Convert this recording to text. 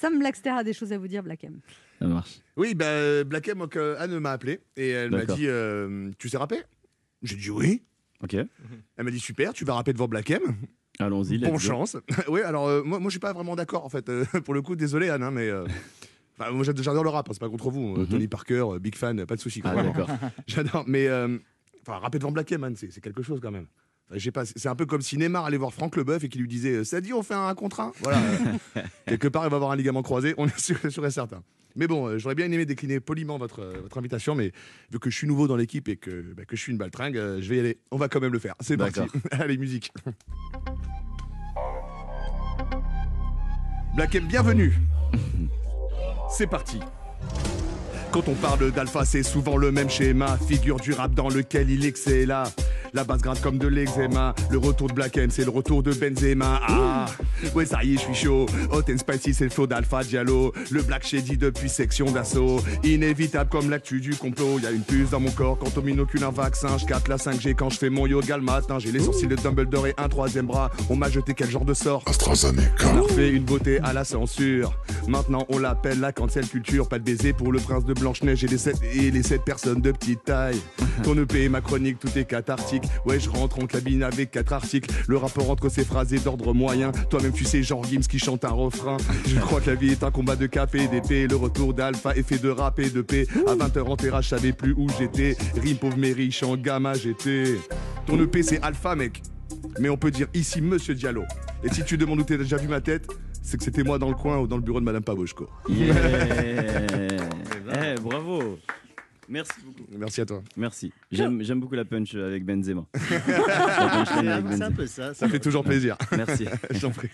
Sam Blackster a des choses à vous dire, Black M. Ça marche. Oui, bah, Black M, donc, euh, Anne m'a appelé et elle m'a dit euh, Tu sais rapper? J'ai dit oui. Ok. Elle m'a dit Super, tu vas rapper devant Black M. Allons-y. let's Bon go. chance. oui, alors euh, moi, moi je suis pas vraiment d'accord en fait. euh, pour le coup, désolé Anne, hein, mais. euh, enfin, moi j'ad- j'adore le rap, hein, c'est pas contre vous. Mhm. Tony Parker, big fan, pas de soucis. quoi, Ah, d'accord. J'adore. Mais euh, enfin, rapper devant Black M, man, c'est c'est quelque chose quand même. Sais pas, c'est un peu comme si Neymar allait voir Franck Leboeuf et qu'il lui disait euh, Ça dit, on fait un contre un Voilà. euh, quelque part, il va avoir un ligament croisé, on est sûr, sûr et certain. Mais bon, euh, j'aurais bien aimé décliner poliment votre, euh, votre invitation, mais vu que je suis nouveau dans l'équipe et que, bah, que je suis une baltringue, euh, je vais y aller. On va quand même le faire. C'est parti. Allez, musique. Black M, bienvenue. C'est parti. Quand on parle d'alpha, c'est souvent le même schéma. Figure du rap dans lequel il excella. La base grimpe comme de l'eczéma. Le retour de Black M, c'est le retour de Benzema. Ah, ouais, ça y est, je suis chaud. Hot and spicy, c'est le flow d'Alpha Diallo. Le Black Shady depuis section d'assaut. Inévitable comme l'actu du complot. Y a une puce dans mon corps quand on m'inocule un vaccin. Je capte la 5G quand je fais mon yoga le matin. J'ai les sourcils de Dumbledore et un troisième bras. On m'a jeté quel genre de sort? On leur fait une beauté à la censure. Maintenant, on l'appelle la cancel culture. Pas de baiser pour le prince de Blanche-Neige et les sept, et les sept personnes de petite taille. Ton EP, ma chronique, tout est cathartique. Ouais, je rentre en cabine avec quatre articles. Le rapport entre ces phrases est d'ordre moyen. Toi-même, tu sais, genre Gims qui chante un refrain. Je crois que la vie est un combat de cap et d'épée. Le retour d'Alpha, effet de rap et de paix. À 20h en terrasse, je savais plus où j'étais. Rime pauvre mais riche, en gamma, j'étais. Ton EP, c'est Alpha, mec. Mais on peut dire ici Monsieur Diallo. Et si tu demandes où t'as déjà vu ma tête, c'est que c'était moi dans le coin ou dans le bureau de Madame Pavoshko. Yeah. Eh, bravo. Merci beaucoup. Merci à toi. Merci. J'aime j'aime beaucoup la punch avec Benzema. Avec C'est un Benzema. peu ça. Ça fait toujours plaisir. Merci. Je t'en prie.